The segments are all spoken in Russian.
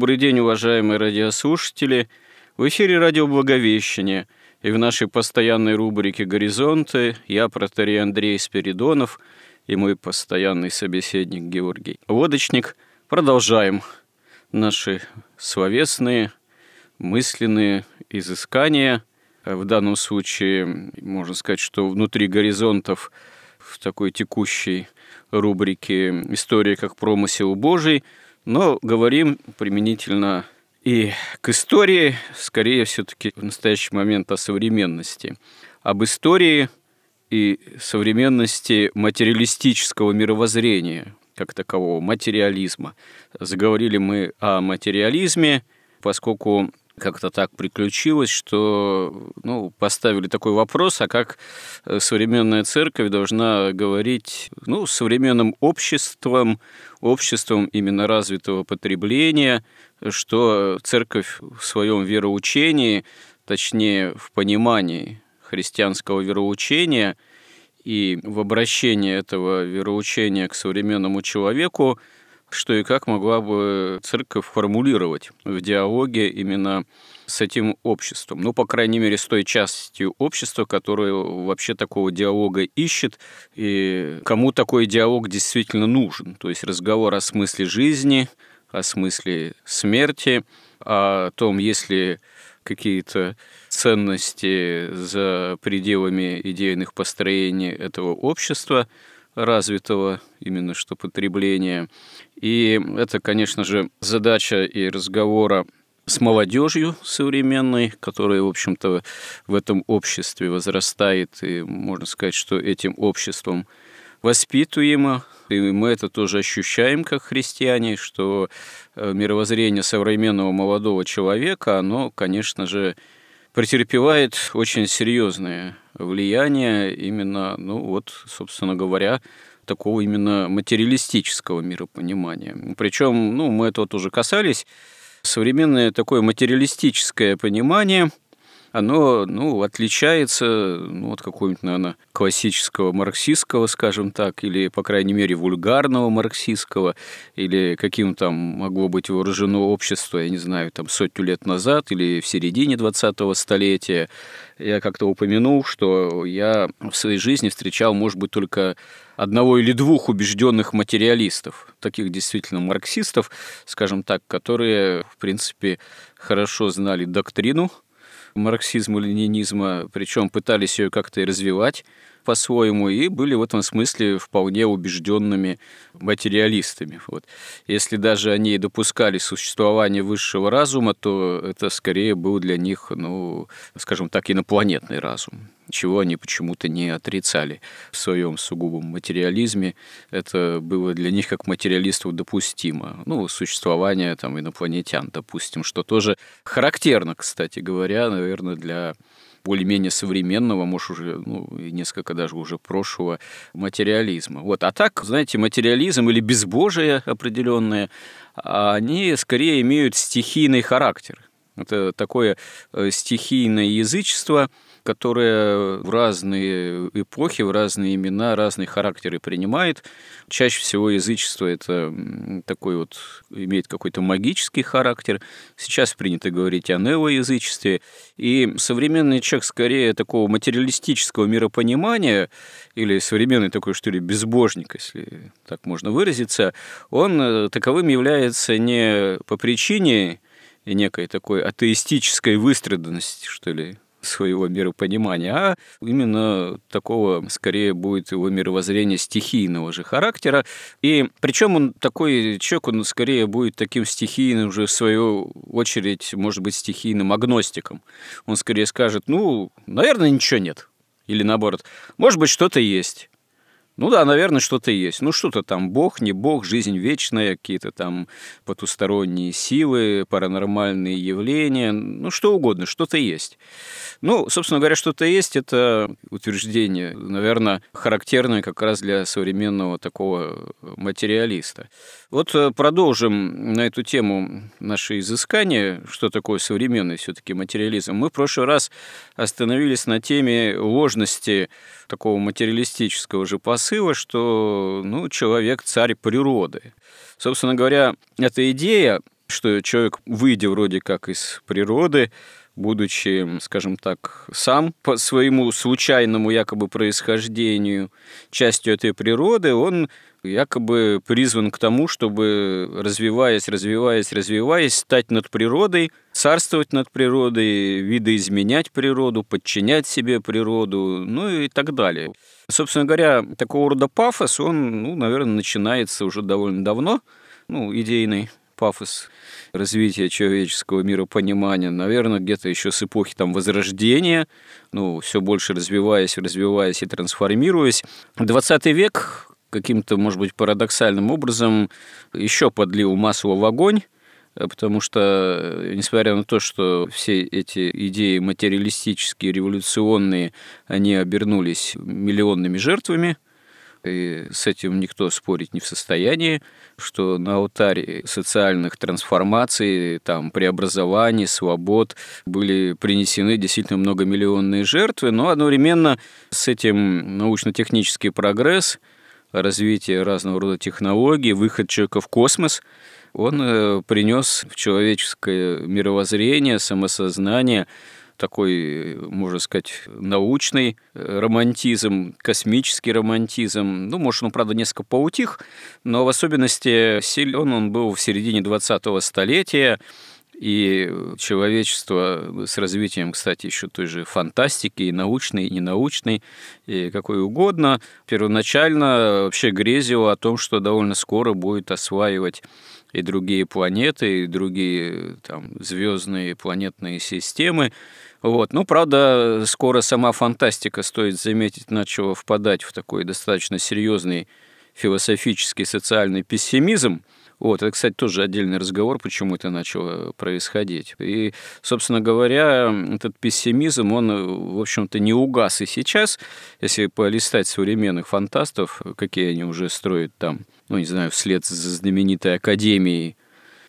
Добрый день, уважаемые радиослушатели. В эфире радио «Благовещение» и в нашей постоянной рубрике «Горизонты» я, протерей Андрей Спиридонов, и мой постоянный собеседник Георгий Лодочник. Продолжаем наши словесные, мысленные изыскания. В данном случае можно сказать, что внутри горизонтов в такой текущей рубрике «История как промысел Божий» но говорим применительно и к истории, скорее все-таки в настоящий момент о современности. Об истории и современности материалистического мировоззрения, как такового, материализма. Заговорили мы о материализме, поскольку как-то так приключилось, что ну, поставили такой вопрос, а как э, современная церковь должна говорить ну, современным обществом, обществом именно развитого потребления, что церковь в своем вероучении, точнее в понимании христианского вероучения и в обращении этого вероучения к современному человеку что и как могла бы церковь формулировать в диалоге именно с этим обществом. Ну, по крайней мере, с той частью общества, которая вообще такого диалога ищет, и кому такой диалог действительно нужен. То есть разговор о смысле жизни, о смысле смерти, о том, есть ли какие-то ценности за пределами идейных построений этого общества развитого, именно что потребления, и это, конечно же, задача и разговора с молодежью современной, которая, в общем-то, в этом обществе возрастает, и можно сказать, что этим обществом воспитываемо, и мы это тоже ощущаем как христиане, что э, мировоззрение современного молодого человека, оно, конечно же, претерпевает очень серьезное влияние именно, ну вот, собственно говоря, такого именно материалистического миропонимания. Причем, ну, мы этого тоже касались, современное такое материалистическое понимание – оно ну, отличается ну, от какого-нибудь, наверное, классического марксистского, скажем так, или, по крайней мере, вульгарного марксистского, или каким там могло быть вооружено общество, я не знаю, там сотню лет назад или в середине 20-го столетия. Я как-то упомянул, что я в своей жизни встречал, может быть, только одного или двух убежденных материалистов, таких действительно марксистов, скажем так, которые, в принципе, хорошо знали доктрину марксизма, ленинизма, причем пытались ее как-то и развивать по-своему, и были в этом смысле вполне убежденными материалистами. Вот. Если даже они допускали существование высшего разума, то это скорее был для них, ну, скажем так, инопланетный разум чего они почему-то не отрицали в своем сугубом материализме. Это было для них как материалистов допустимо. Ну, существование там инопланетян, допустим, что тоже характерно, кстати говоря, наверное, для более-менее современного, может, уже, ну, несколько даже уже прошлого материализма. Вот. А так, знаете, материализм или безбожие определенное, они скорее имеют стихийный характер. Это такое э, стихийное язычество – которая в разные эпохи, в разные имена, разные характеры принимает. Чаще всего язычество это такой вот, имеет какой-то магический характер. Сейчас принято говорить о неоязычестве. И современный человек скорее такого материалистического миропонимания или современный такой, что ли, безбожник, если так можно выразиться, он э, таковым является не по причине некой такой атеистической выстраданности, что ли, своего миропонимания, а именно такого, скорее, будет его мировоззрение стихийного же характера. И причем он такой человек, он скорее будет таким стихийным уже, в свою очередь, может быть, стихийным агностиком. Он скорее скажет, ну, наверное, ничего нет. Или наоборот, может быть, что-то есть. Ну да, наверное, что-то есть. Ну что-то там бог, не бог, жизнь вечная, какие-то там потусторонние силы, паранормальные явления, ну что угодно, что-то есть. Ну, собственно говоря, что-то есть, это утверждение, наверное, характерное как раз для современного такого материалиста. Вот э, продолжим на эту тему наши изыскания, что такое современный все-таки материализм. Мы в прошлый раз остановились на теме ложности такого материалистического же посыла, что ну, человек царь природы. Собственно говоря, эта идея, что человек, выйдя вроде как из природы, будучи, скажем так, сам по своему случайному якобы происхождению частью этой природы, он якобы призван к тому, чтобы, развиваясь, развиваясь, развиваясь, стать над природой, царствовать над природой, видоизменять природу, подчинять себе природу, ну и так далее. Собственно говоря, такого рода пафос, он, ну, наверное, начинается уже довольно давно, ну, идейный пафос развития человеческого миропонимания, наверное, где-то еще с эпохи там Возрождения, ну, все больше развиваясь, развиваясь и трансформируясь. 20 век каким-то, может быть, парадоксальным образом еще подлил масло в огонь, потому что, несмотря на то, что все эти идеи материалистические, революционные, они обернулись миллионными жертвами – и с этим никто спорить не в состоянии, что на алтаре социальных трансформаций, там, преобразований, свобод были принесены действительно многомиллионные жертвы, но одновременно с этим научно-технический прогресс, развитие разного рода технологий, выход человека в космос, он э, принес в человеческое мировоззрение, самосознание такой, можно сказать, научный романтизм, космический романтизм. Ну, может, он, правда, несколько поутих, но в особенности силен он был в середине 20-го столетия, и человечество с развитием, кстати, еще той же фантастики, и научной, и ненаучной, и какой угодно, первоначально вообще грезило о том, что довольно скоро будет осваивать и другие планеты, и другие там, звездные планетные системы. Вот. Ну, правда, скоро сама фантастика, стоит заметить, начала впадать в такой достаточно серьезный философический социальный пессимизм. Вот, это, кстати, тоже отдельный разговор, почему это начало происходить. И, собственно говоря, этот пессимизм, он, в общем-то, не угас и сейчас. Если полистать современных фантастов, какие они уже строят там, ну, не знаю, вслед за знаменитой Академией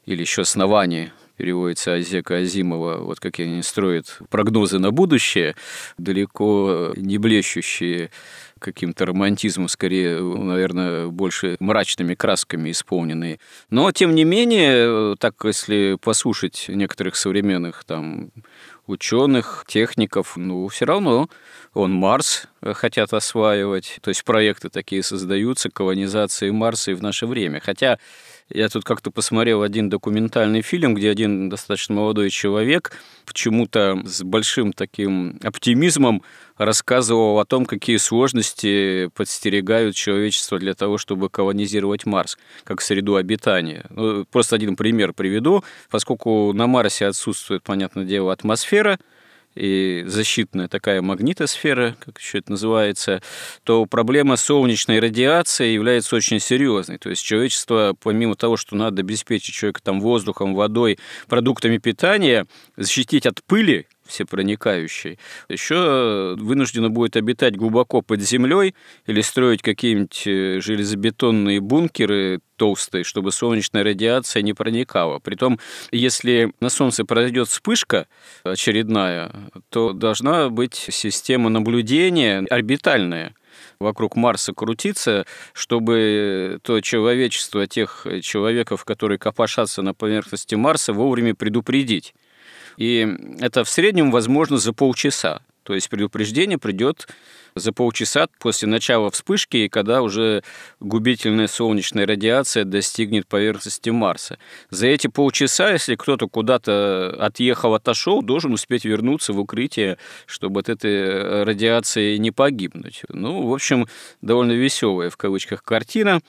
или еще основание переводится Азека Азимова, вот как они строят прогнозы на будущее, далеко не блещущие каким-то романтизмом, скорее, наверное, больше мрачными красками исполненные. Но, тем не менее, так если послушать некоторых современных там ученых, техников, ну, все равно он Марс хотят осваивать. То есть проекты такие создаются, колонизации Марса и в наше время. Хотя я тут как-то посмотрел один документальный фильм, где один достаточно молодой человек почему-то с большим таким оптимизмом рассказывал о том, какие сложности подстерегают человечество для того, чтобы колонизировать Марс, как среду обитания. Ну, просто один пример приведу. Поскольку на Марсе отсутствует, понятное дело, атмосфера, и защитная такая магнитосфера, как еще это называется, то проблема солнечной радиации является очень серьезной. То есть человечество, помимо того, что надо обеспечить человека там воздухом, водой, продуктами питания, защитить от пыли, всепроникающей, еще вынуждено будет обитать глубоко под землей или строить какие-нибудь э, железобетонные бункеры толстые, чтобы солнечная радиация не проникала. Притом, если на Солнце произойдет вспышка очередная, то должна быть система наблюдения орбитальная, вокруг Марса крутиться, чтобы то человечество, тех человеков, которые копошатся на поверхности Марса, вовремя предупредить. И это в среднем возможно за полчаса. То есть предупреждение придет за полчаса после начала вспышки, и когда уже губительная солнечная радиация достигнет поверхности Марса. За эти полчаса, если кто-то куда-то отъехал, отошел, должен успеть вернуться в укрытие, чтобы от этой радиации не погибнуть. Ну, в общем, довольно веселая в кавычках картина.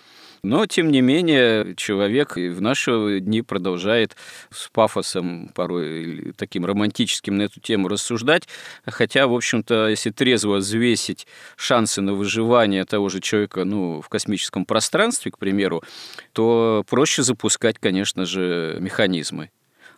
Но, тем не менее, человек в наши дни продолжает с пафосом, порой таким романтическим на эту тему рассуждать, хотя, в общем-то, если трезво взвесить шансы на выживание того же человека ну, в космическом пространстве, к примеру, то проще запускать, конечно же, механизмы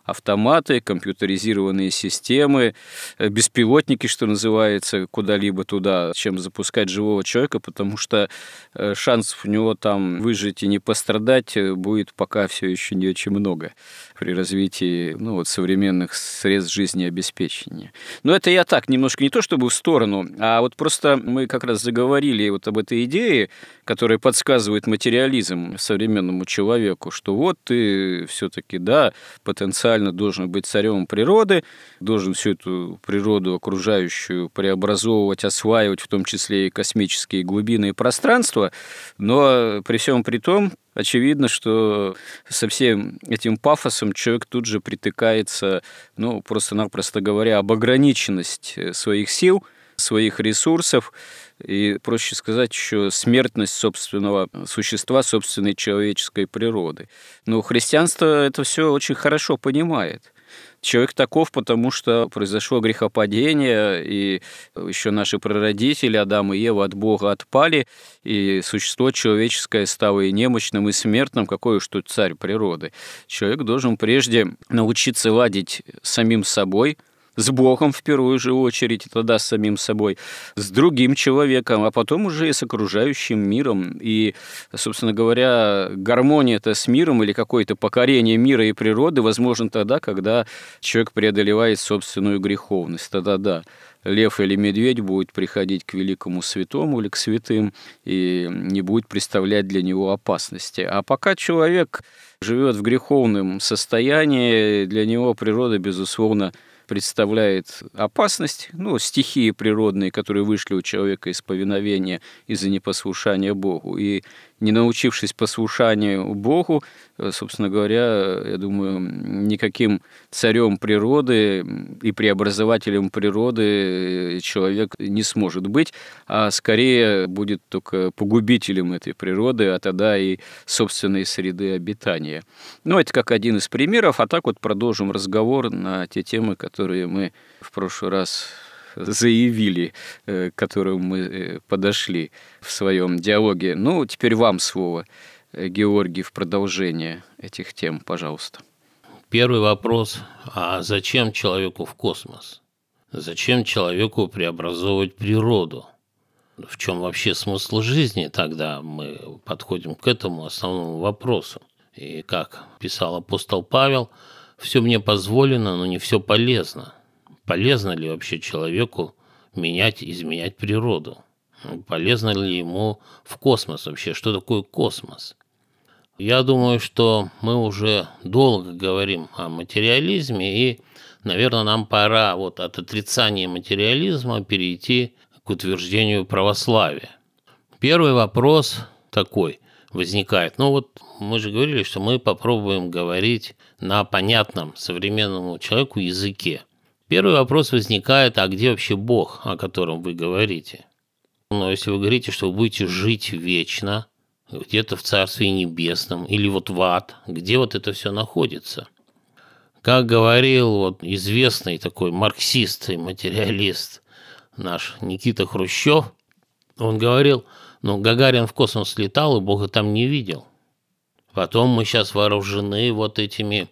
автоматы, компьютеризированные системы, э, беспилотники, что называется, куда-либо туда, чем запускать живого человека, потому что э, шансов у него там выжить и не пострадать э, будет пока все еще не очень много при развитии ну, вот, современных средств жизнеобеспечения. Но это я так, немножко не то чтобы в сторону, а вот просто мы как раз заговорили вот об этой идее, которая подсказывает материализм современному человеку, что вот ты все-таки, да, потенциально должен быть царем природы, должен всю эту природу окружающую преобразовывать, осваивать, в том числе и космические глубины и пространства, но при всем при том очевидно, что со всем этим пафосом человек тут же притыкается, ну, просто-напросто говоря, об ограниченность э, своих сил, своих ресурсов, и, проще сказать, еще смертность собственного существа, собственной человеческой природы. Но христианство это все очень хорошо понимает. Человек таков, потому что произошло грехопадение, и еще наши прародители, Адам и Ева, от Бога отпали, и существо человеческое стало и немощным, и смертным, какой уж тут царь природы. Человек должен прежде научиться ладить самим собой – с Богом в первую же очередь, тогда с самим собой, с другим человеком, а потом уже и с окружающим миром. И, собственно говоря, гармония это с миром или какое-то покорение мира и природы возможно тогда, когда человек преодолевает собственную греховность. Тогда да, лев или медведь будет приходить к великому святому или к святым и не будет представлять для него опасности. А пока человек живет в греховном состоянии, для него природа, безусловно, представляет опасность, ну, стихии природные, которые вышли у человека из повиновения из-за непослушания Богу. И не научившись послушанию Богу, э, собственно говоря, я думаю, никаким царем природы и преобразователем природы человек не сможет быть, а скорее будет только погубителем этой природы, а тогда и собственной среды обитания. Ну, это как один из примеров, а так вот продолжим разговор на те темы, которые мы в прошлый раз заявили, э, к которым мы э, подошли в своем диалоге. Ну, теперь вам слово, э, Георгий, в продолжение этих тем, пожалуйста. Первый вопрос. А зачем человеку в космос? Зачем человеку преобразовывать природу? В чем вообще смысл жизни? Тогда мы подходим к этому основному вопросу. И как писал апостол Павел, все мне позволено, но не все полезно полезно ли вообще человеку менять, изменять природу? Полезно ли ему в космос вообще? Что такое космос? Я думаю, что мы уже долго говорим о материализме, и, наверное, нам пора вот от отрицания материализма перейти к утверждению православия. Первый вопрос такой возникает. Ну вот мы же говорили, что мы попробуем говорить на понятном современному человеку языке – Первый вопрос возникает, а где вообще Бог, о котором вы говорите? Но если вы говорите, что вы будете жить вечно, где-то в Царстве Небесном или вот в ад, где вот это все находится? Как говорил вот известный такой марксист и материалист наш Никита Хрущев, он говорил, ну, Гагарин в космос летал, и Бога там не видел. Потом мы сейчас вооружены вот этими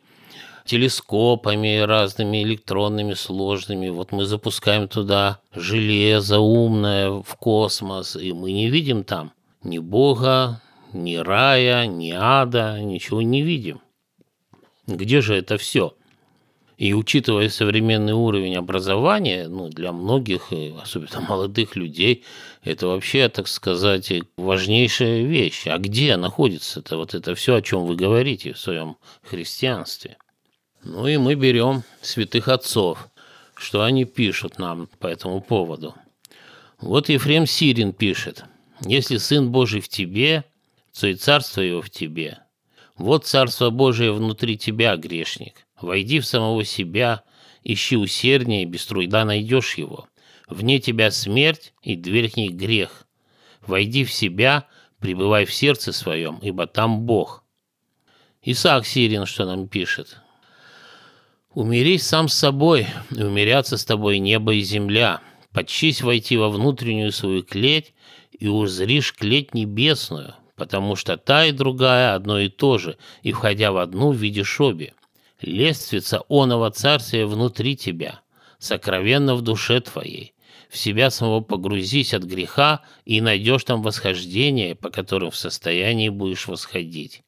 телескопами разными электронными сложными. Вот мы запускаем туда железо умное в космос, и мы не видим там ни Бога, ни рая, ни ада, ничего не видим. Где же это все? И учитывая современный уровень образования, ну, для многих, особенно молодых людей, это вообще, так сказать, важнейшая вещь. А где находится это вот это все, о чем вы говорите в своем христианстве? Ну и мы берем святых отцов. что они пишут нам по этому поводу. Вот Ефрем Сирин пишет, «Если Сын Божий в тебе, то и Царство Его в тебе. Вот Царство Божие внутри тебя, грешник. Войди в самого себя, ищи усерднее, без труда найдешь его. Вне тебя смерть, и дверь к ней грех. Войди в себя, пребывай в сердце своем, ибо там Бог». Исаак Сирин что нам пишет? «Умерись сам с собой, и умерятся с тобой небо и земля» Подчись войти во внутреннюю свою клеть и узришь клеть небесную, потому что та и другая одно и то же, и, входя в одну, видишь обе. Лествица оного царствия внутри тебя, сокровенно в душе твоей. В себя самого погрузись от греха и найдешь там восхождение, по которым в состоянии будешь восходить.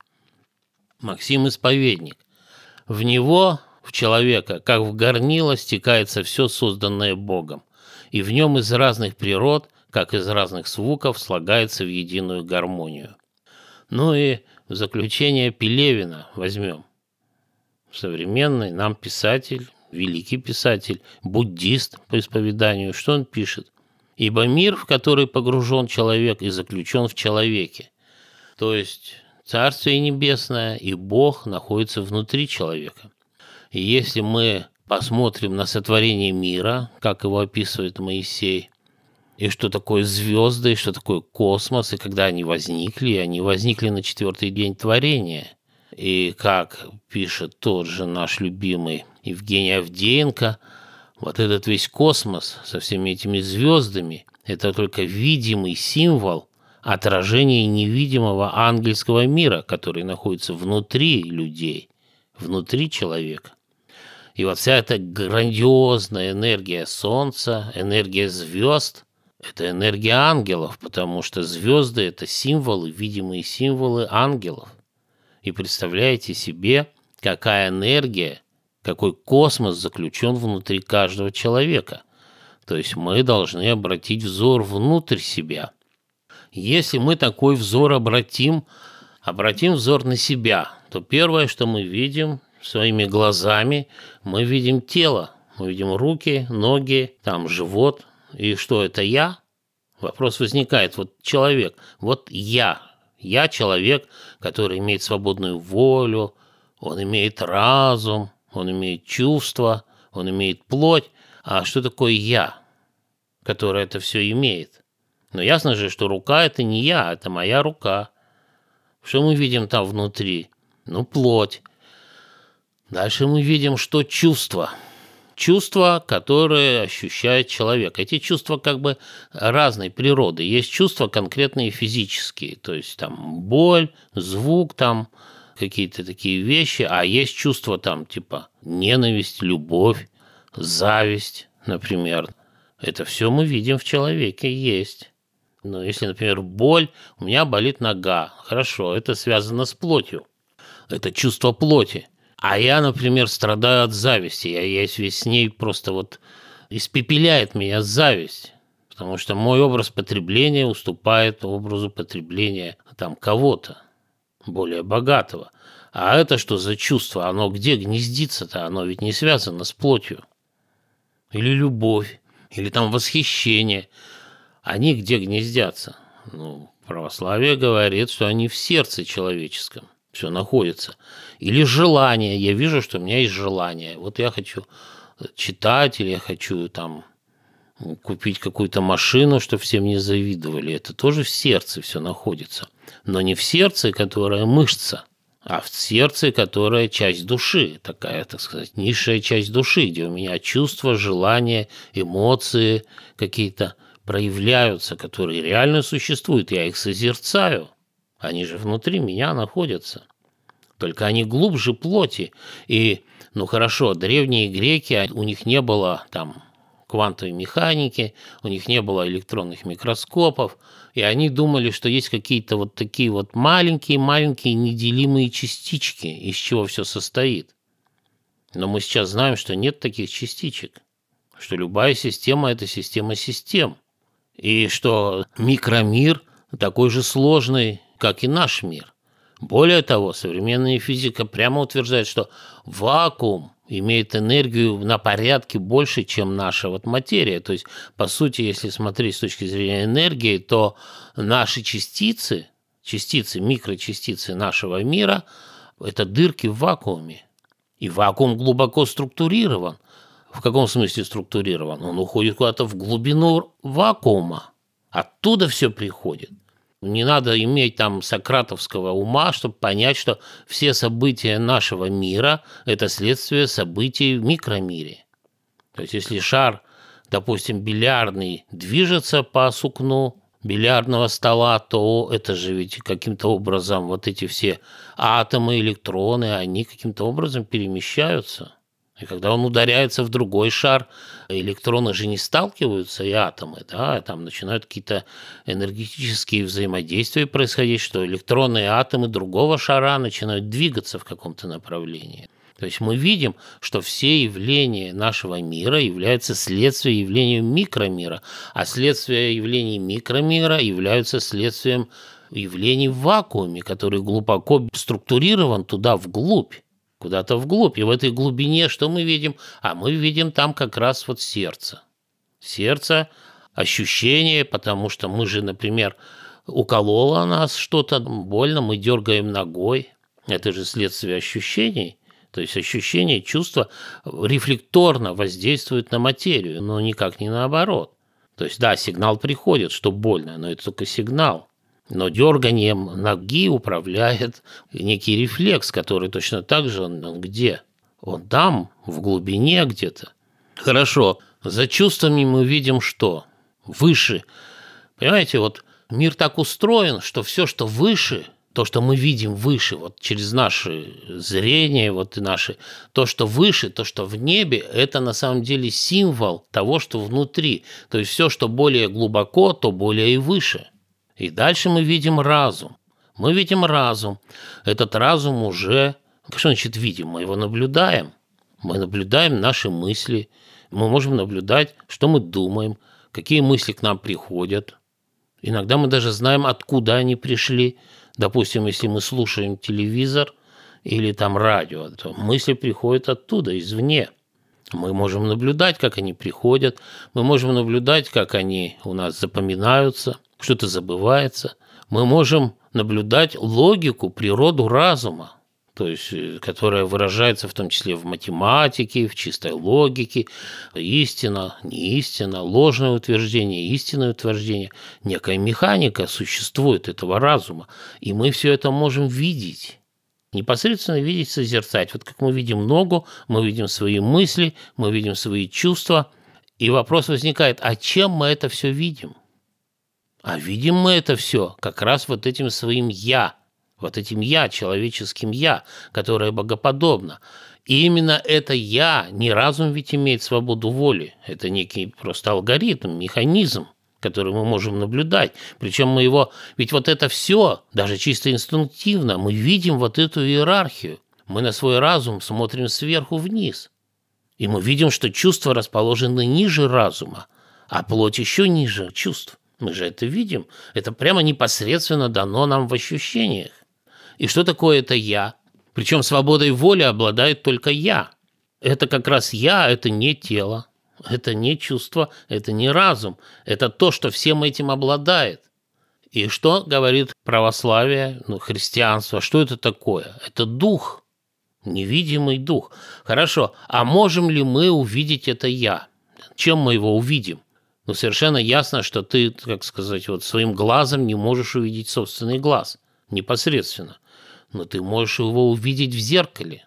Максим Исповедник. В него, в человека, как в горнило, стекается все созданное Богом и в нем из разных природ, как из разных звуков, слагается в единую гармонию. Ну и в заключение Пелевина возьмем. Современный нам писатель, великий писатель, буддист по исповеданию, что он пишет? «Ибо мир, в который погружен человек, и заключен в человеке». То есть Царствие Небесное и Бог находятся внутри человека. И если мы посмотрим на сотворение мира, как его описывает Моисей, и что такое звезды, и что такое космос, и когда они возникли, они возникли на четвертый день творения. И как пишет тот же наш любимый Евгений Авдеенко, вот этот весь космос со всеми этими звездами – это только видимый символ отражения невидимого ангельского мира, который находится внутри людей, внутри человека. И вот вся эта грандиозная энергия Солнца, энергия звезд, это энергия ангелов, потому что звезды – это символы, видимые символы ангелов. И представляете себе, какая энергия, какой космос заключен внутри каждого человека. То есть мы должны обратить взор внутрь себя. Если мы такой взор обратим, обратим взор на себя, то первое, что мы видим, своими глазами мы видим тело, мы видим руки, ноги, там живот. И что это я? Вопрос возникает. Вот человек, вот я. Я человек, который имеет свободную волю, он имеет разум, он имеет чувства, он имеет плоть. А что такое я, который это все имеет? Но ясно же, что рука – это не я, это моя рука. Что мы видим там внутри? Ну, плоть. Дальше мы видим, что чувства. Чувства, которые ощущает человек. Эти чувства как бы разной природы. Есть чувства конкретные физические, то есть там боль, звук там, какие-то такие вещи, а есть чувства там типа ненависть, любовь, зависть, например. Это все мы видим в человеке, есть. Но если, например, боль, у меня болит нога, хорошо, это связано с плотью. Это чувство плоти. А я, например, страдаю от зависти. Я, я весь с ней просто вот испепеляет меня зависть. Потому что мой образ потребления уступает образу потребления там кого-то более богатого. А это что за чувство? Оно где гнездится-то? Оно ведь не связано с плотью. Или любовь, или там восхищение. Они где гнездятся? Ну, православие говорит, что они в сердце человеческом все находится. Или желание. Я вижу, что у меня есть желание. Вот я хочу читать, или я хочу там купить какую-то машину, чтобы всем не завидовали. Это тоже в сердце все находится. Но не в сердце, которая мышца, а в сердце, которая часть души, такая, так сказать, низшая часть души, где у меня чувства, желания, эмоции какие-то проявляются, которые реально существуют. Я их созерцаю. Они же внутри меня находятся. Только они глубже плоти. И, ну хорошо, древние греки, у них не было там квантовой механики, у них не было электронных микроскопов, и они думали, что есть какие-то вот такие вот маленькие-маленькие неделимые частички, из чего все состоит. Но мы сейчас знаем, что нет таких частичек, что любая система – это система систем, и что микромир такой же сложный, как и наш мир. Более того, современная физика прямо утверждает, что вакуум имеет энергию на порядке больше, чем наша вот материя. То есть, по сути, если смотреть с точки зрения энергии, то наши частицы, частицы, микрочастицы нашего мира – это дырки в вакууме. И вакуум глубоко структурирован. В каком смысле структурирован? Он уходит куда-то в глубину вакуума. Оттуда все приходит. Не надо иметь там сократовского ума, чтобы понять, что все события нашего мира – это следствие событий в микромире. То есть если шар, допустим, бильярдный, движется по сукну бильярдного стола, то это же ведь каким-то образом вот эти все атомы, электроны, они каким-то образом перемещаются. И когда он ударяется в другой шар, электроны же не сталкиваются, и атомы, да, там начинают какие-то энергетические взаимодействия происходить, что электроны и атомы другого шара начинают двигаться в каком-то направлении. То есть мы видим, что все явления нашего мира являются следствием явления микромира, а следствия явлений микромира являются следствием явлений в вакууме, который глубоко структурирован туда вглубь куда-то вглубь. И в этой глубине что мы видим? А мы видим там как раз вот сердце. Сердце, ощущение, потому что мы же, например, укололо нас что-то больно, мы дергаем ногой. Это же следствие ощущений. То есть ощущение, чувство рефлекторно воздействует на материю, но никак не наоборот. То есть, да, сигнал приходит, что больно, но это только сигнал. Но дерганием ноги управляет некий рефлекс, который точно так же, он, он где? Он там, в глубине где-то. Хорошо, за чувствами мы видим что? Выше. Понимаете, вот мир так устроен, что все, что выше, то, что мы видим выше, вот через наше зрение, вот и наши, то, что выше, то, что в небе, это на самом деле символ того, что внутри. То есть все, что более глубоко, то более и выше – и дальше мы видим разум. Мы видим разум. Этот разум уже... Что значит видим? Мы его наблюдаем. Мы наблюдаем наши мысли. Мы можем наблюдать, что мы думаем, какие мысли к нам приходят. Иногда мы даже знаем, откуда они пришли. Допустим, если мы слушаем телевизор или там радио, то мысли приходят оттуда, извне. Мы можем наблюдать, как они приходят, мы можем наблюдать, как они у нас запоминаются – что-то забывается. Мы можем наблюдать логику, природу разума, то есть, э, которая выражается в том числе в математике, в чистой логике, истина, не истина, ложное утверждение, истинное утверждение. Некая механика существует этого разума, и мы все это можем видеть непосредственно видеть, созерцать. Вот как мы видим ногу, мы видим свои мысли, мы видим свои чувства. И вопрос возникает, а чем мы это все видим? А видим мы это все как раз вот этим своим «я», вот этим «я», человеческим «я», которое богоподобно. И именно это «я», не разум ведь имеет свободу воли, это некий просто алгоритм, механизм, который мы можем наблюдать. Причем мы его... Ведь вот это все, даже чисто инстинктивно, мы видим вот эту иерархию. Мы на свой разум смотрим сверху вниз. И мы видим, что чувства расположены ниже разума, а плоть еще ниже чувств. Мы же это видим. Это прямо непосредственно дано нам в ощущениях. И что такое это «я»? Причем свободой воли обладает только «я». Это как раз «я» – это не тело, это не чувство, это не разум. Это то, что всем этим обладает. И что говорит православие, ну, христианство? Что это такое? Это дух, невидимый дух. Хорошо, а можем ли мы увидеть это «я»? Чем мы его увидим? Но совершенно ясно, что ты, как сказать, вот своим глазом не можешь увидеть собственный глаз непосредственно, но ты можешь его увидеть в зеркале.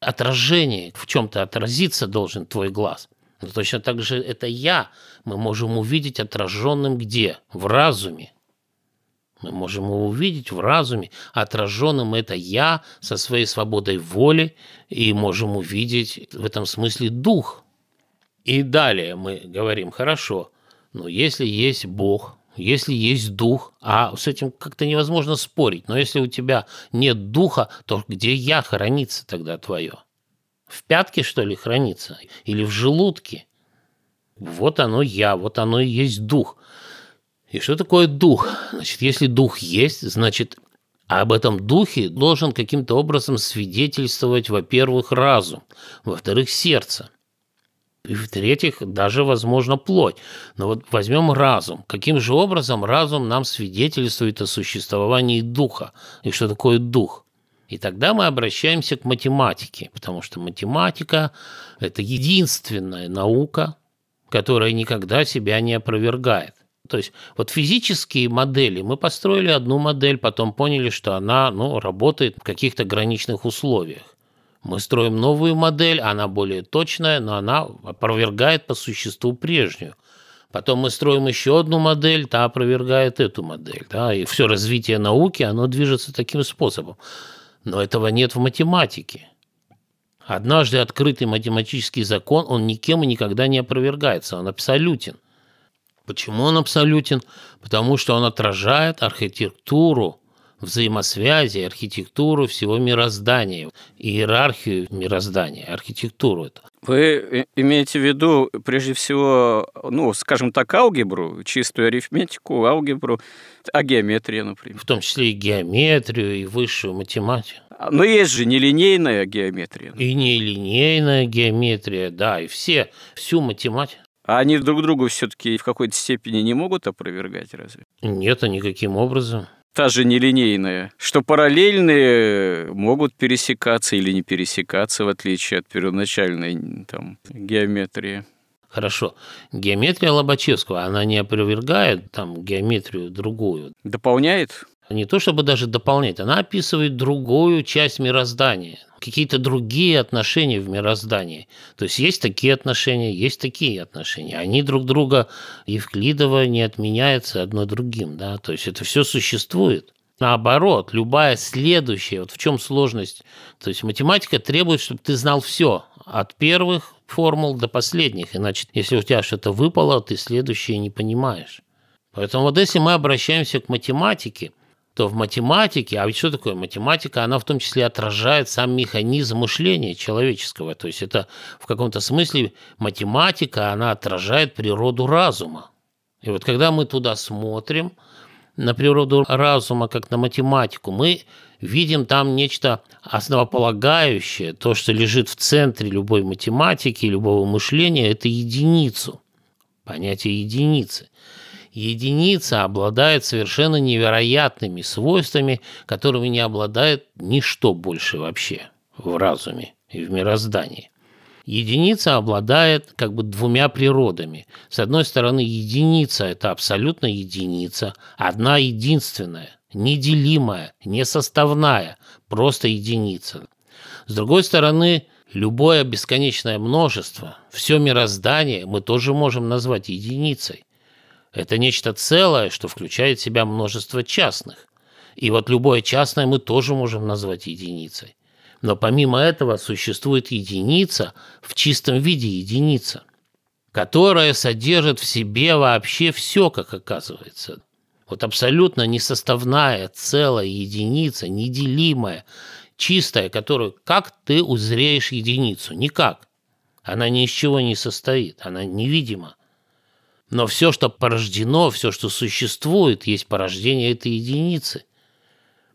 Отражение, в чем-то отразиться должен твой глаз. Но точно так же это я мы можем увидеть отраженным где? В разуме. Мы можем его увидеть в разуме, отраженным это я со своей свободой воли, и можем увидеть в этом смысле дух. И далее мы говорим, хорошо, но если есть Бог, если есть дух, а с этим как-то невозможно спорить, но если у тебя нет духа, то где я хранится тогда твое? В пятке, что ли, хранится? Или в желудке? Вот оно я, вот оно и есть дух. И что такое дух? Значит, если дух есть, значит, об этом духе должен каким-то образом свидетельствовать, во-первых, разум, во-вторых, сердце. И в-третьих, даже, возможно, плоть. Но вот возьмем разум. Каким же образом разум нам свидетельствует о существовании духа? И что такое дух? И тогда мы обращаемся к математике, потому что математика – это единственная наука, которая никогда себя не опровергает. То есть вот физические модели, мы построили одну модель, потом поняли, что она ну, работает в каких-то граничных условиях. Мы строим новую модель, она более точная, но она опровергает по существу прежнюю. Потом мы строим еще одну модель, та опровергает эту модель. Да? И все развитие науки, оно движется таким способом. Но этого нет в математике. Однажды открытый математический закон, он никем и никогда не опровергается, он абсолютен. Почему он абсолютен? Потому что он отражает архитектуру взаимосвязи, архитектуру всего мироздания, иерархию мироздания, архитектуру это. Вы имеете в виду, прежде всего, ну, скажем так, алгебру, чистую арифметику, алгебру, а геометрия, например? В том числе и геометрию, и высшую математику. Но есть же нелинейная геометрия. И нелинейная геометрия, да, и все, всю математику. А они друг другу все-таки в какой-то степени не могут опровергать, разве? Нет, а никаким образом. Та же нелинейная, что параллельные могут пересекаться или не пересекаться, в отличие от первоначальной там, геометрии. Хорошо. Геометрия Лобачевского, она не опровергает там геометрию другую. Дополняет? Не то чтобы даже дополняет, она описывает другую часть мироздания какие-то другие отношения в мироздании. То есть есть такие отношения, есть такие отношения. Они друг друга Евклидова не отменяются одно другим. Да? То есть это все существует. Наоборот, любая следующая, вот в чем сложность. То есть математика требует, чтобы ты знал все, от первых формул до последних. Иначе, если у тебя что-то выпало, ты следующее не понимаешь. Поэтому вот если мы обращаемся к математике – то в математике, а ведь что такое математика, она в том числе отражает сам механизм мышления человеческого. То есть это в каком-то смысле математика, она отражает природу разума. И вот когда мы туда смотрим, на природу разума, как на математику, мы видим там нечто основополагающее, то, что лежит в центре любой математики, любого мышления, это единицу, понятие единицы единица обладает совершенно невероятными свойствами, которыми не обладает ничто больше вообще в разуме и в мироздании. Единица обладает как бы двумя природами. С одной стороны, единица – это абсолютно единица, одна единственная, неделимая, несоставная, просто единица. С другой стороны, любое бесконечное множество, все мироздание мы тоже можем назвать единицей. Это нечто целое, что включает в себя множество частных. И вот любое частное мы тоже можем назвать единицей. Но помимо этого существует единица в чистом виде единица, которая содержит в себе вообще все, как оказывается. Вот абсолютно несоставная, целая единица, неделимая, чистая, которую как ты узреешь единицу? Никак. Она ни из чего не состоит, она невидима. Но все, что порождено, все, что существует, есть порождение этой единицы.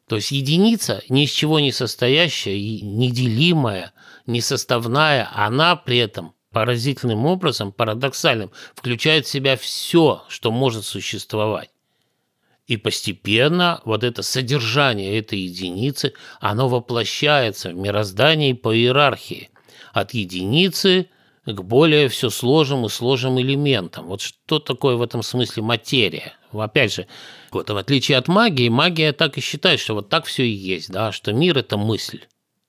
То есть единица, ни из чего не состоящая, неделимая, несоставная, она при этом поразительным образом, парадоксальным, включает в себя все, что может существовать. И постепенно вот это содержание этой единицы, оно воплощается в мироздании по иерархии. От единицы к более все сложным и сложным элементам. Вот что такое в этом смысле материя? Опять же, вот в отличие от магии, магия так и считает, что вот так все и есть, да, что мир – это мысль.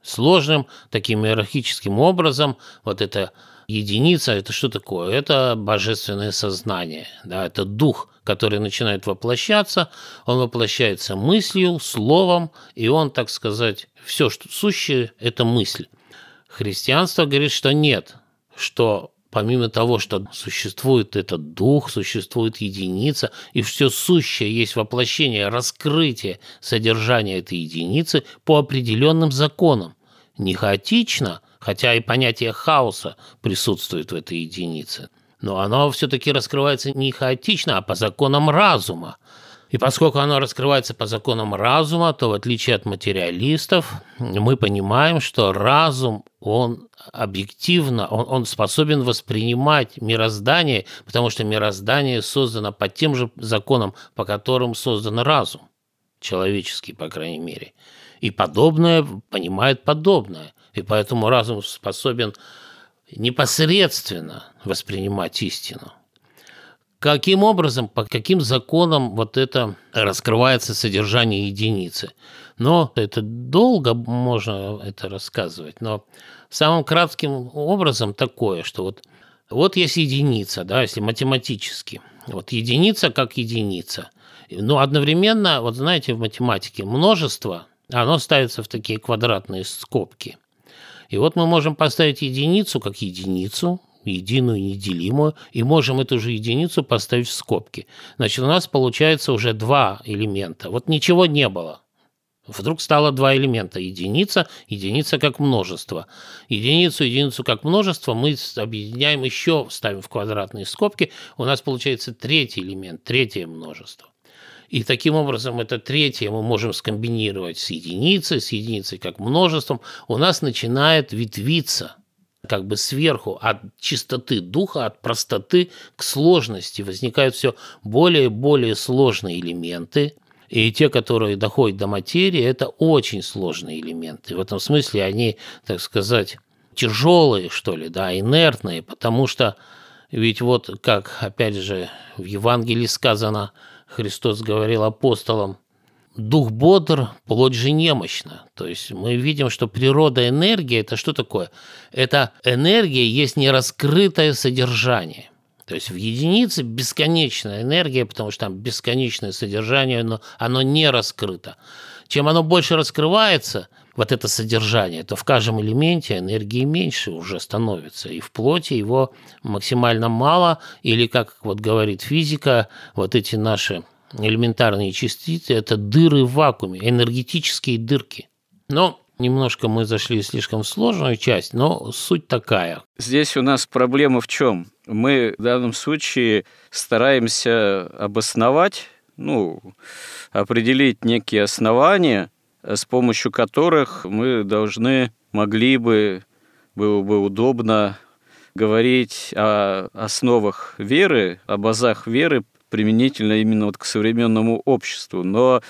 Сложным, таким иерархическим образом, вот эта единица – это что такое? Это божественное сознание, да, это дух, который начинает воплощаться, он воплощается мыслью, словом, и он, так сказать, все, что сущее – это мысль. Христианство говорит, что нет, что помимо того, что существует этот дух, существует единица, и все сущее есть воплощение, раскрытие содержания этой единицы по определенным законам. Не хаотично, хотя и понятие хаоса присутствует в этой единице, но оно все-таки раскрывается не хаотично, а по законам разума. И поскольку оно раскрывается по законам разума, то в отличие от материалистов, мы понимаем, что разум, он объективно, он, он способен воспринимать мироздание, потому что мироздание создано по тем же законам, по которым создан разум, человеческий, по крайней мере. И подобное понимает подобное. И поэтому разум способен непосредственно воспринимать истину. Каким образом, по каким законам вот это раскрывается содержание единицы? Но это долго можно это рассказывать, но самым кратким образом такое, что вот, вот есть единица, да, если математически. Вот единица как единица. Но одновременно, вот знаете, в математике множество, оно ставится в такие квадратные скобки. И вот мы можем поставить единицу как единицу, единую неделимую, и можем эту же единицу поставить в скобки. Значит, у нас получается уже два элемента. Вот ничего не было. Вдруг стало два элемента. Единица, единица как множество. Единицу, единицу как множество мы объединяем еще, ставим в квадратные скобки. У нас получается третий элемент, третье множество. И таким образом это третье мы можем скомбинировать с единицей, с единицей как множеством. У нас начинает ветвиться – как бы сверху от чистоты духа, от простоты к сложности. Возникают все более и более сложные элементы, и те, которые доходят до материи, это очень сложные элементы. В этом смысле они, так сказать, тяжелые, что ли, да, инертные, потому что ведь вот как, опять же, в Евангелии сказано, Христос говорил апостолам, дух бодр, плоть же немощна. То есть мы видим, что природа энергии – это что такое? Это энергия есть нераскрытое содержание. То есть в единице бесконечная энергия, потому что там бесконечное содержание, но оно не раскрыто. Чем оно больше раскрывается, вот это содержание, то в каждом элементе энергии меньше уже становится. И в плоти его максимально мало, или, как вот говорит физика, вот эти наши элементарные частицы – это дыры в вакууме, энергетические дырки. Но немножко мы зашли в слишком сложную часть, но суть такая. Здесь у нас проблема в чем? Мы в данном случае стараемся обосновать, ну, определить некие основания, с помощью которых мы должны, могли бы, было бы удобно говорить о основах веры, о базах веры, применительно именно вот к современному обществу. Но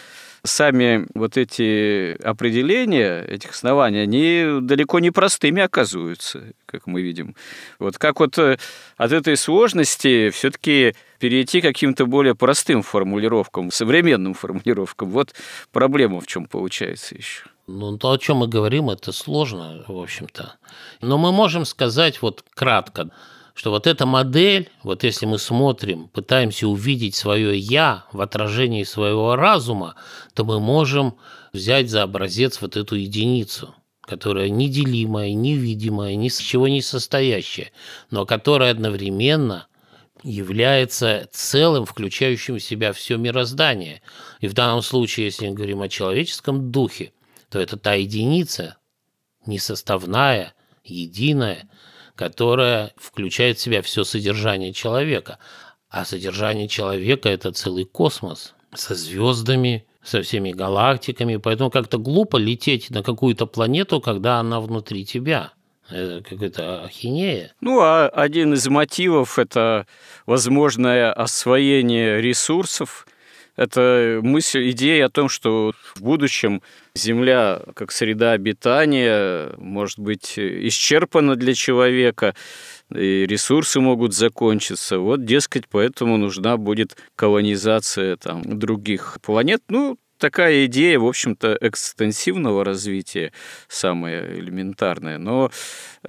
сами вот эти определения этих оснований, они далеко не простыми оказываются, как мы видим. Вот как вот э, от этой сложности все-таки перейти к каким-то более простым формулировкам, современным формулировкам. Вот проблема в чем получается еще. Ну, то, о чем мы говорим, это сложно, в общем-то. Но мы можем сказать вот кратко, что вот эта модель, вот если мы смотрим, пытаемся увидеть свое «я» в отражении своего разума, то мы можем взять за образец вот эту единицу, которая неделимая, невидимая, ни с чего не состоящая, но которая одновременно является целым, включающим в себя все мироздание. И в данном случае, если мы говорим о человеческом духе, то это та единица, несоставная, единая, которая включает в себя все содержание человека. А содержание человека – это целый космос со звездами, со всеми галактиками, поэтому как-то глупо лететь на какую-то планету, когда она внутри тебя. Это какая-то ахинея. Ну, а один из мотивов – это возможное освоение ресурсов – это мысль, идея о том, что в будущем Земля как среда обитания может быть исчерпана для человека, и ресурсы могут закончиться. Вот, дескать, поэтому нужна будет колонизация там, других планет. Ну, такая идея, в общем-то, экстенсивного развития, самая элементарная. Но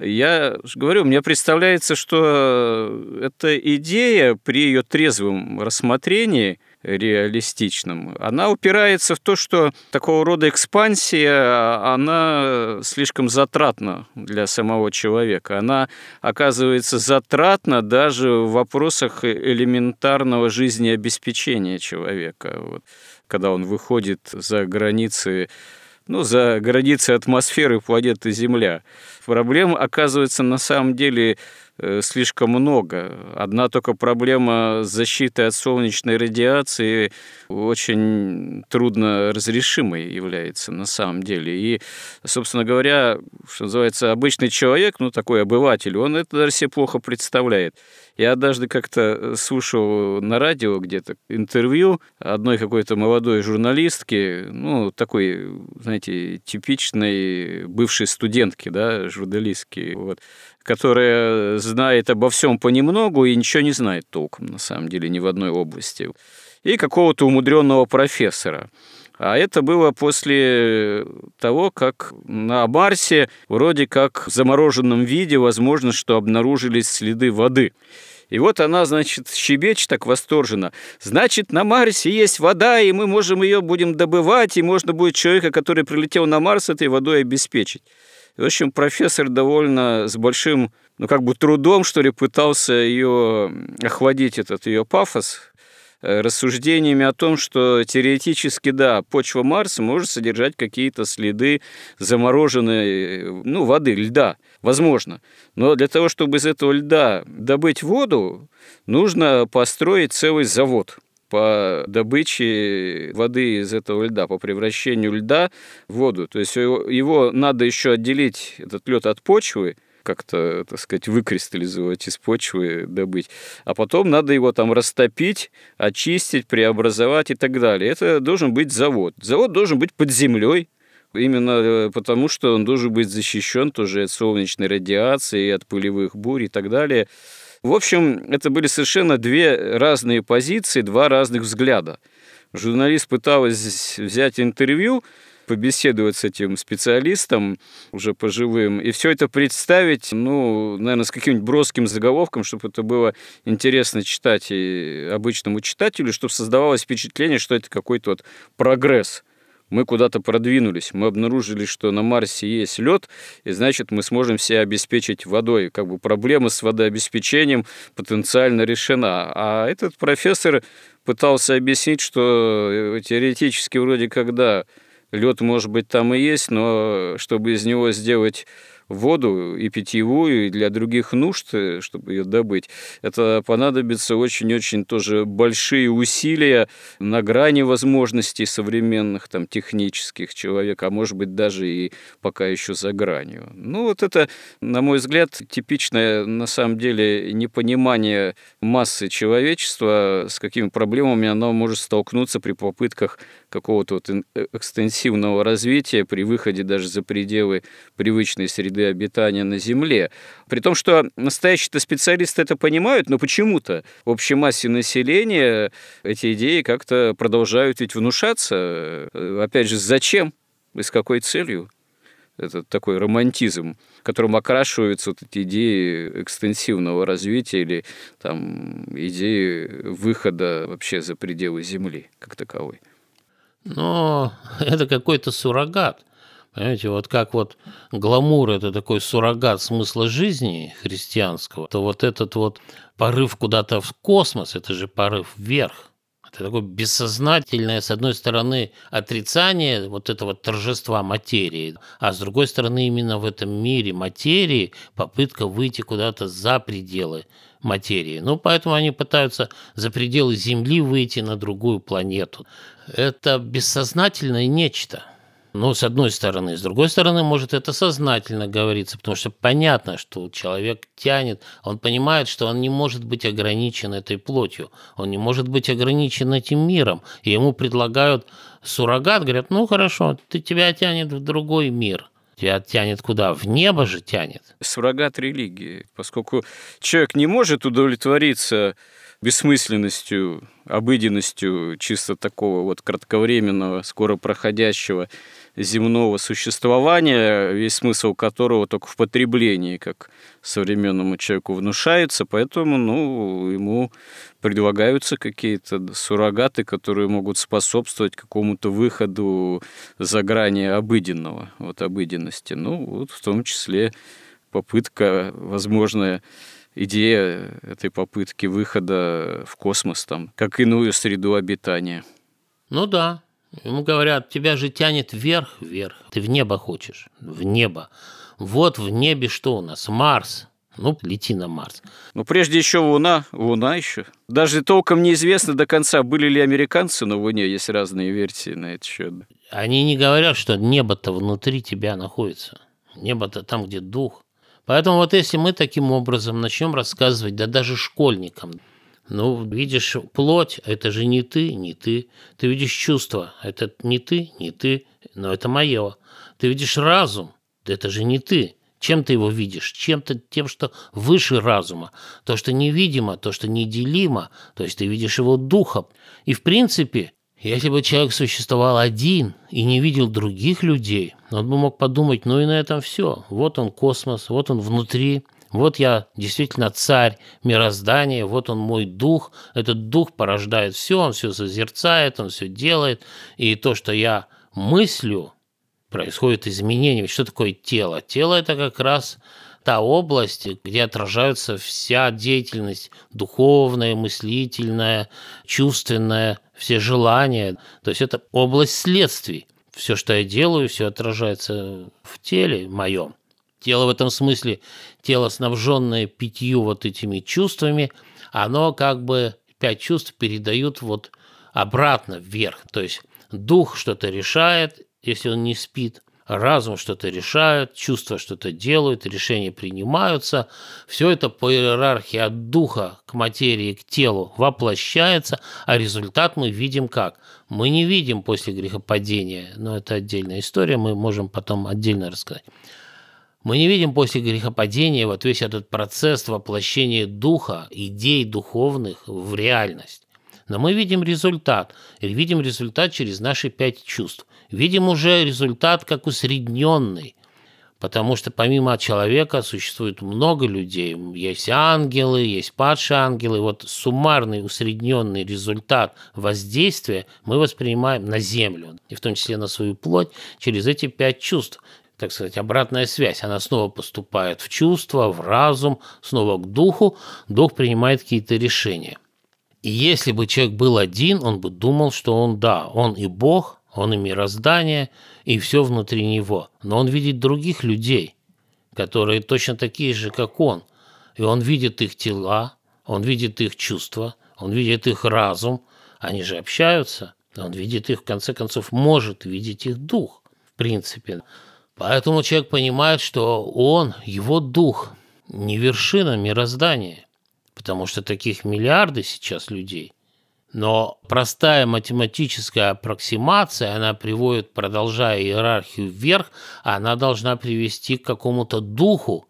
я говорю, мне представляется, что эта идея при ее трезвом рассмотрении – реалистичным. Она упирается в то, что такого рода экспансия, она слишком затратна для самого человека. Она оказывается затратна даже в вопросах элементарного жизнеобеспечения человека. Вот, когда он выходит за границы ну, за границы атмосферы планеты Земля. Проблема оказывается на самом деле слишком много. Одна только проблема защиты от солнечной радиации очень трудно разрешимой является на самом деле. И, собственно говоря, что называется, обычный человек, ну, такой обыватель, он это даже себе плохо представляет. Я однажды как-то слушал на радио где-то интервью одной какой-то молодой журналистки, ну, такой, знаете, типичной бывшей студентки, да, журналистки, вот, которая знает обо всем понемногу и ничего не знает толком, на самом деле, ни в одной области. И какого-то умудренного профессора. А это было после того, как на Марсе вроде как в замороженном виде возможно, что обнаружились следы воды. И вот она, значит, щебечет так восторженно. Значит, на Марсе есть вода, и мы можем ее будем добывать, и можно будет человека, который прилетел на Марс, этой водой обеспечить. В общем, профессор довольно с большим, ну, как бы трудом, что ли, пытался ее охладить, этот ее пафос, Э, рассуждениями о том, что теоретически, да, почва Марса может содержать какие-то следы замороженной ну, воды, льда, возможно. Но для того, чтобы из этого льда добыть воду, нужно построить целый завод по добыче воды из этого льда, по превращению льда в воду. То есть его надо еще отделить, этот лед от почвы, как-то, так сказать, выкристаллизовать из почвы, добыть. А потом надо его там растопить, очистить, преобразовать и так далее. Это должен быть завод. Завод должен быть под землей, Именно э, потому, что он должен быть защищен тоже от солнечной радиации, от пылевых бурь и так далее. В общем, это были совершенно две разные позиции, два разных взгляда. Журналист пыталась взять интервью, побеседовать с этим специалистом, уже пожилым, и все это представить, ну, наверное, с каким-нибудь броским заголовком, чтобы это было интересно читать и обычному читателю, чтобы создавалось впечатление, что это какой-то вот прогресс мы куда-то продвинулись, мы обнаружили, что на Марсе есть лед, и значит мы сможем себя обеспечить водой. Как бы проблема с водообеспечением потенциально решена. А этот профессор пытался объяснить, что э, теоретически вроде когда лед, может быть, там и есть, но чтобы из него сделать воду и питьевую, и для других нужд, э, чтобы ее добыть, это понадобится очень-очень тоже большие усилия на грани возможностей современных там технических человека, а может быть даже и пока еще за гранью. Ну вот это, на мой взгляд, типичное на самом деле непонимание массы человечества, с какими проблемами оно может столкнуться при попытках какого-то вот э, экстенсивного развития, при выходе даже за пределы привычной среды среды обитания на Земле. При том, что настоящие-то специалисты это понимают, но почему-то в общей массе населения эти идеи как-то продолжают ведь внушаться. Опять же, зачем и с какой целью? Это такой романтизм, которым окрашиваются вот эти идеи экстенсивного развития или там, идеи выхода вообще за пределы Земли как таковой. Но это какой-то суррогат. Понимаете, вот как вот гламур – это такой суррогат смысла жизни христианского, то вот этот вот порыв куда-то в космос – это же порыв вверх. Это такое бессознательное, с одной стороны, отрицание вот этого торжества материи, а с другой стороны, именно в этом мире материи попытка выйти куда-то за пределы материи. Ну, поэтому они пытаются за пределы Земли выйти на другую планету. Это бессознательное нечто – ну, с одной стороны. С другой стороны, может, это сознательно говорится, потому что понятно, что человек тянет, он понимает, что он не может быть ограничен этой плотью, он не может быть ограничен этим миром. И ему предлагают суррогат, говорят, ну, хорошо, ты тебя тянет в другой мир. Тебя тянет куда? В небо же тянет. Суррогат религии, поскольку человек не может удовлетвориться бессмысленностью, обыденностью чисто такого вот кратковременного, скоро проходящего земного существования, весь смысл которого только в потреблении, как современному человеку внушается, поэтому ну, ему предлагаются какие-то суррогаты, которые могут способствовать какому-то выходу за грани обыденного, вот обыденности. Ну, вот в том числе попытка, возможная идея этой попытки выхода в космос, там, как иную среду обитания. Ну да, Ему говорят, тебя же тянет вверх, вверх. Ты в небо хочешь, в небо. Вот в небе что у нас? Марс. Ну, лети на Марс. Ну, прежде еще Луна, Луна еще. Даже толком неизвестно до конца, были ли американцы на Луне, есть разные версии на этот счет. Они не говорят, что небо-то внутри тебя находится. Небо-то там, где дух. Поэтому вот если мы таким образом начнем рассказывать, да даже школьникам, ну, видишь плоть, это же не ты, не ты. Ты видишь чувство, это не ты, не ты, но это мое. Ты видишь разум, это же не ты. Чем ты его видишь? Чем-то тем, что выше разума. То, что невидимо, то, что неделимо. То есть ты видишь его духом. И в принципе, если бы человек существовал один и не видел других людей, он бы мог подумать, ну и на этом все. Вот он космос, вот он внутри, вот я действительно царь мироздания, вот он мой дух. Этот дух порождает все, он все созерцает, он все делает. И то, что я мыслю, происходит изменение. Что такое тело? Тело – это как раз та область, где отражается вся деятельность духовная, мыслительная, чувственная, все желания. То есть это область следствий. Все, что я делаю, все отражается в теле моем. Тело в этом смысле, тело, снабженное пятью вот этими чувствами, оно как бы пять чувств передают вот обратно вверх. То есть дух что-то решает, если он не спит, разум что-то решает, чувства что-то делают, решения принимаются. Все это по иерархии от духа к материи, к телу воплощается, а результат мы видим как? Мы не видим после грехопадения, но это отдельная история, мы можем потом отдельно рассказать. Мы не видим после грехопадения вот весь этот процесс воплощения духа, идей духовных в реальность. Но мы видим результат. И видим результат через наши пять чувств видим уже результат как усредненный, потому что помимо человека существует много людей. Есть ангелы, есть падшие ангелы. Вот суммарный усредненный результат воздействия мы воспринимаем на Землю, и в том числе на свою плоть, через эти пять чувств так сказать, обратная связь. Она снова поступает в чувство, в разум, снова к духу. Дух принимает какие-то решения. И если бы человек был один, он бы думал, что он, да, он и Бог, он и мироздание, и все внутри него. Но он видит других людей, которые точно такие же, как он. И он видит их тела, он видит их чувства, он видит их разум. Они же общаются. Он видит их, в конце концов, может видеть их дух, в принципе. Поэтому человек понимает, что он, его дух, не вершина мироздания, потому что таких миллиарды сейчас людей – но простая математическая аппроксимация, она приводит, продолжая иерархию вверх, она должна привести к какому-то духу,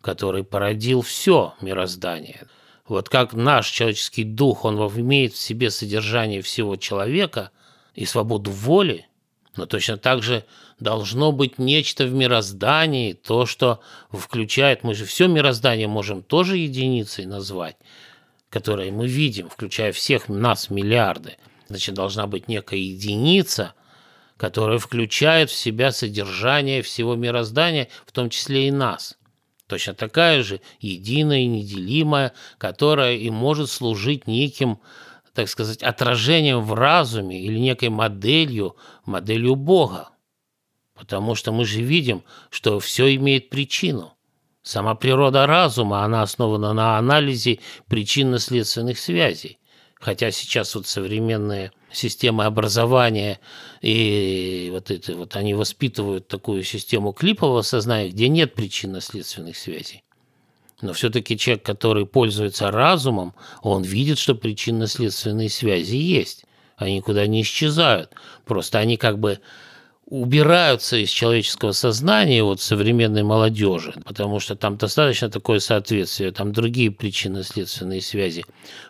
который породил все мироздание. Вот как наш человеческий дух, он имеет в себе содержание всего человека и свободу воли, но точно так же должно быть нечто в мироздании, то, что включает, мы же все мироздание можем тоже единицей назвать, которые мы видим, включая всех нас миллиарды, значит, должна быть некая единица, которая включает в себя содержание всего мироздания, в том числе и нас. Точно такая же единая неделимая, которая и может служить неким, так сказать, отражением в разуме или некой моделью, моделью Бога. Потому что мы же видим, что все имеет причину. Сама природа разума, она основана на анализе причинно-следственных связей. Хотя сейчас вот современные системы образования и вот это вот они воспитывают такую систему клипового сознания, где нет причинно-следственных связей. Но все-таки человек, который пользуется разумом, он видит, что причинно-следственные связи есть. Они никуда не исчезают. Просто они как бы убираются из человеческого сознания вот современной молодежи, потому что там достаточно такое соответствие, там другие причинно-следственные связи.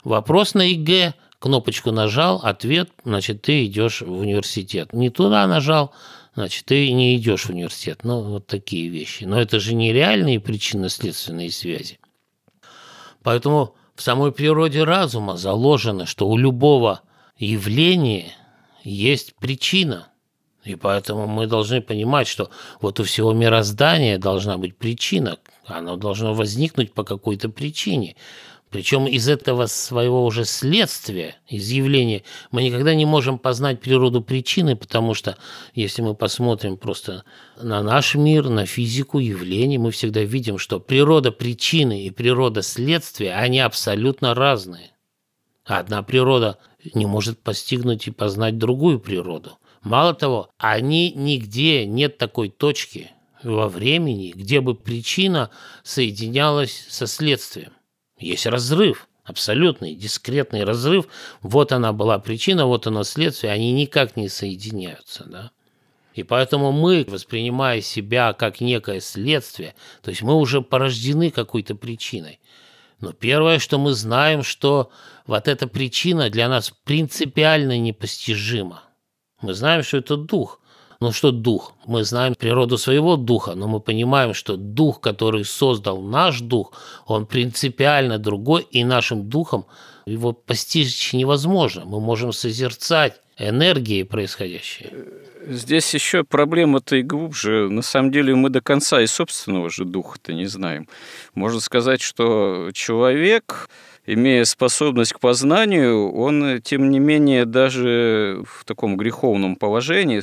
Вопрос на ЕГЭ, кнопочку нажал, ответ, значит, ты идешь в университет. Не туда нажал, значит, ты не идешь в университет. Ну, вот такие вещи. Но это же не реальные причинно-следственные связи. Поэтому в самой природе разума заложено, что у любого явления есть причина – и поэтому мы должны понимать, что вот у всего мироздания должна быть причина, оно должно возникнуть по какой-то причине. Причем из этого своего уже следствия, из явления, мы никогда не можем познать природу причины, потому что если мы посмотрим просто на наш мир, на физику явлений, мы всегда видим, что природа причины и природа следствия, они абсолютно разные. Одна природа не может постигнуть и познать другую природу. Мало того, они нигде нет такой точки во времени, где бы причина соединялась со следствием. Есть разрыв, абсолютный, дискретный разрыв. Вот она была причина, вот оно следствие, они никак не соединяются. Да? И поэтому мы, воспринимая себя как некое следствие, то есть мы уже порождены какой-то причиной. Но первое, что мы знаем, что вот эта причина для нас принципиально непостижима. Мы знаем, что это дух – ну что дух? Мы знаем природу своего духа, но мы понимаем, что дух, который создал наш дух, он принципиально другой, и нашим духом его постичь невозможно. Мы можем созерцать энергии происходящие. Здесь еще проблема-то и глубже. На самом деле мы до конца и собственного же духа-то не знаем. Можно сказать, что человек имея способность к познанию, он, тем не менее, даже в таком греховном положении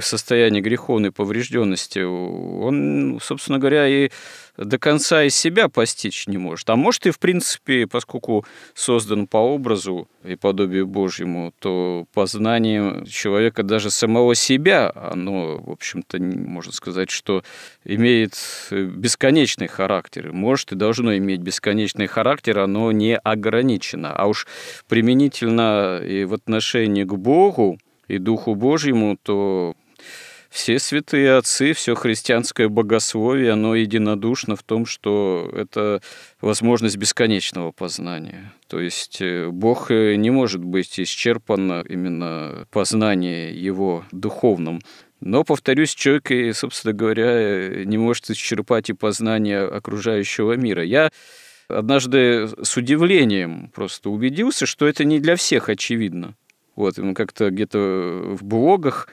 состоянии греховной поврежденности, он, собственно говоря, и до конца из себя постичь не может. А может и, в принципе, поскольку создан по образу и подобию Божьему, то познание человека даже самого себя, оно, в общем-то, можно сказать, что имеет бесконечный характер. Может и должно иметь бесконечный характер, оно не ограничено. А уж применительно и в отношении к Богу, и Духу Божьему, то все святые отцы, все христианское богословие, оно единодушно в том, что это возможность бесконечного познания. То есть э, Бог э, не может быть исчерпан именно познание его духовным. Но, повторюсь, человек, собственно говоря, э, не может исчерпать и познание окружающего мира. Я однажды с удивлением просто убедился, что это не для всех очевидно. Вот, как-то где-то в блогах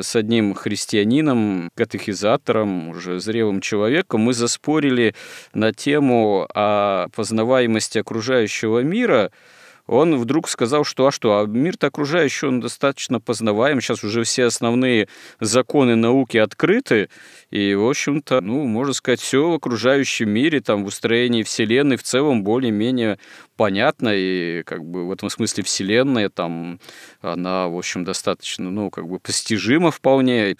с одним христианином, катехизатором, уже зрелым человеком, мы заспорили на тему о познаваемости окружающего мира – он вдруг сказал, что а что, а мир-то окружающий, он достаточно познаваем, сейчас уже все основные законы науки открыты, и, в общем-то, ну, можно сказать, все в окружающем мире, там, в устроении Вселенной в целом более-менее понятно, и как бы в этом смысле Вселенная там, она, в общем, достаточно, ну, как бы постижима вполне.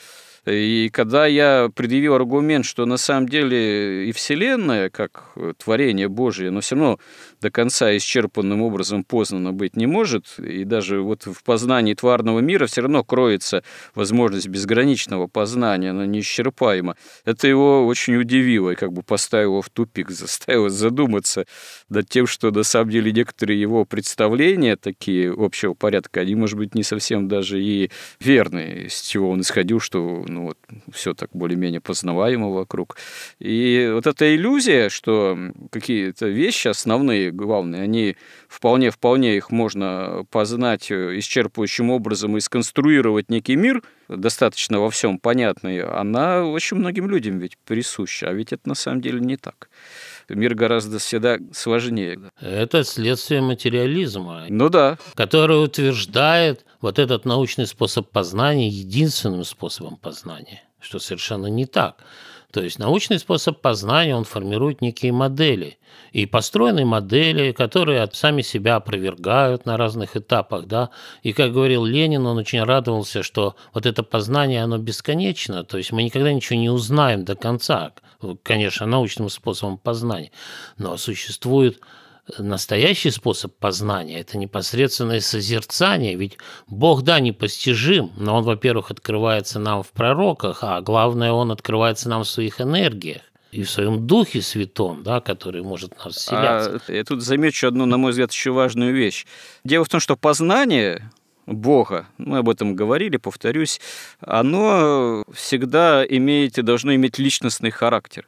И когда я предъявил аргумент, что на самом деле и Вселенная, как творение Божие, но все равно до конца исчерпанным образом познано быть не может, и даже вот в познании тварного мира все равно кроется возможность безграничного познания, она неисчерпаема. Это его очень удивило и как бы поставило в тупик, заставило задуматься над тем, что на самом деле некоторые его представления такие общего порядка, они, может быть, не совсем даже и верные, с чего он исходил, что ну, вот, все так более-менее познаваемо вокруг. И вот эта иллюзия, что какие-то вещи основные главные, они вполне-вполне их можно познать э, исчерпывающим образом и сконструировать некий мир, достаточно во всем понятный, она очень многим людям ведь присуща, а ведь это на самом деле не так. Мир гораздо всегда сложнее. Это следствие материализма. Ну да. Который утверждает вот этот научный способ познания единственным способом познания, что совершенно не так. То есть научный способ познания, он формирует некие модели. И построенные модели, которые сами себя опровергают на разных этапах. Да? И, как говорил Ленин, он очень радовался, что вот это познание, оно бесконечно. То есть мы никогда ничего не узнаем до конца. Конечно, научным способом познания. Но существует настоящий способ познания – это непосредственное созерцание. Ведь Бог, да, непостижим, но Он, во-первых, открывается нам в пророках, а главное, Он открывается нам в своих энергиях и в своем Духе Святом, да, который может нас вселяться. А, я тут замечу одну, на мой взгляд, еще важную вещь. Дело в том, что познание Бога, мы об этом говорили, повторюсь, оно всегда имеет и должно иметь личностный характер.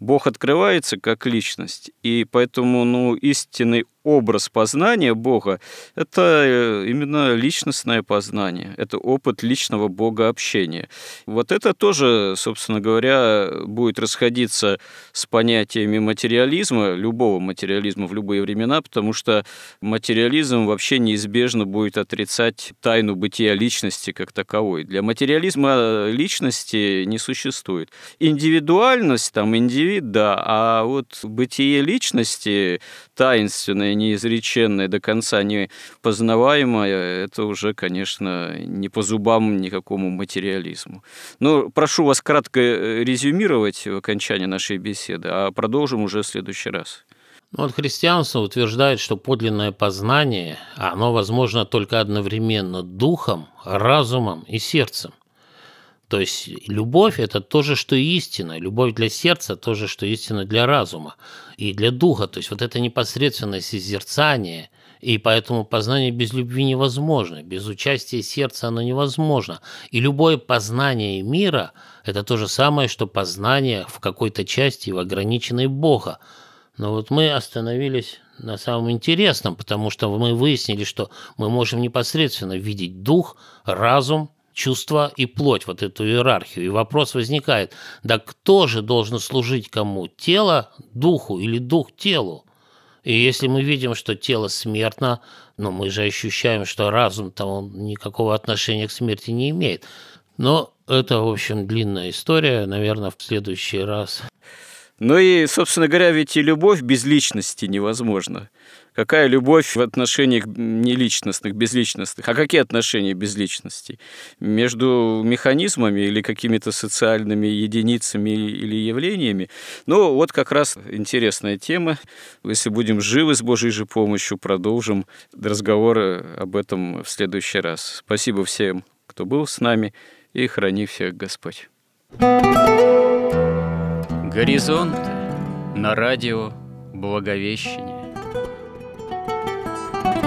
Бог открывается как личность, и поэтому ну, истинный образ познания Бога – это э, именно личностное познание, это опыт личного Бога общения. Вот это тоже, собственно говоря, будет расходиться с понятиями материализма, любого материализма в любые времена, потому что материализм вообще неизбежно будет отрицать тайну бытия личности как таковой. Для материализма личности не существует. Индивидуальность, там, индивид, да, а вот бытие личности, таинственное, неизреченное, до конца не познаваемое, это уже, конечно, не по зубам никакому материализму. Но прошу вас кратко э, резюмировать в окончании нашей беседы, а продолжим уже в следующий раз. Ну, вот христианство утверждает, что подлинное познание, оно возможно только одновременно духом, разумом и сердцем. То есть любовь – это то же, что и истина. Любовь для сердца – то же, что истина для разума и для духа. То есть вот это непосредственное созерцание, и поэтому познание без любви невозможно. Без участия сердца оно невозможно. И любое познание мира – это то же самое, что познание в какой-то части в ограниченной Бога. Но вот мы остановились на самом интересном, потому что мы выяснили, что мы можем непосредственно видеть дух, разум чувства и плоть, вот эту иерархию. И вопрос возникает, да кто же должен служить кому? Тело духу или дух телу? И если мы видим, что тело смертно, но мы же ощущаем, что разум-то он никакого отношения к смерти не имеет. Но это, в общем, длинная история, наверное, в следующий раз. Ну и, собственно говоря, ведь и любовь без личности невозможна. Какая любовь в отношениях неличностных, безличностных? А какие отношения без личности? Между механизмами или какими-то социальными единицами или явлениями? Ну, вот как раз интересная тема. Если будем живы с Божьей же помощью, продолжим разговоры об этом в следующий раз. Спасибо всем, кто был с нами, и храни всех Господь. Горизонт на радио Благовещение.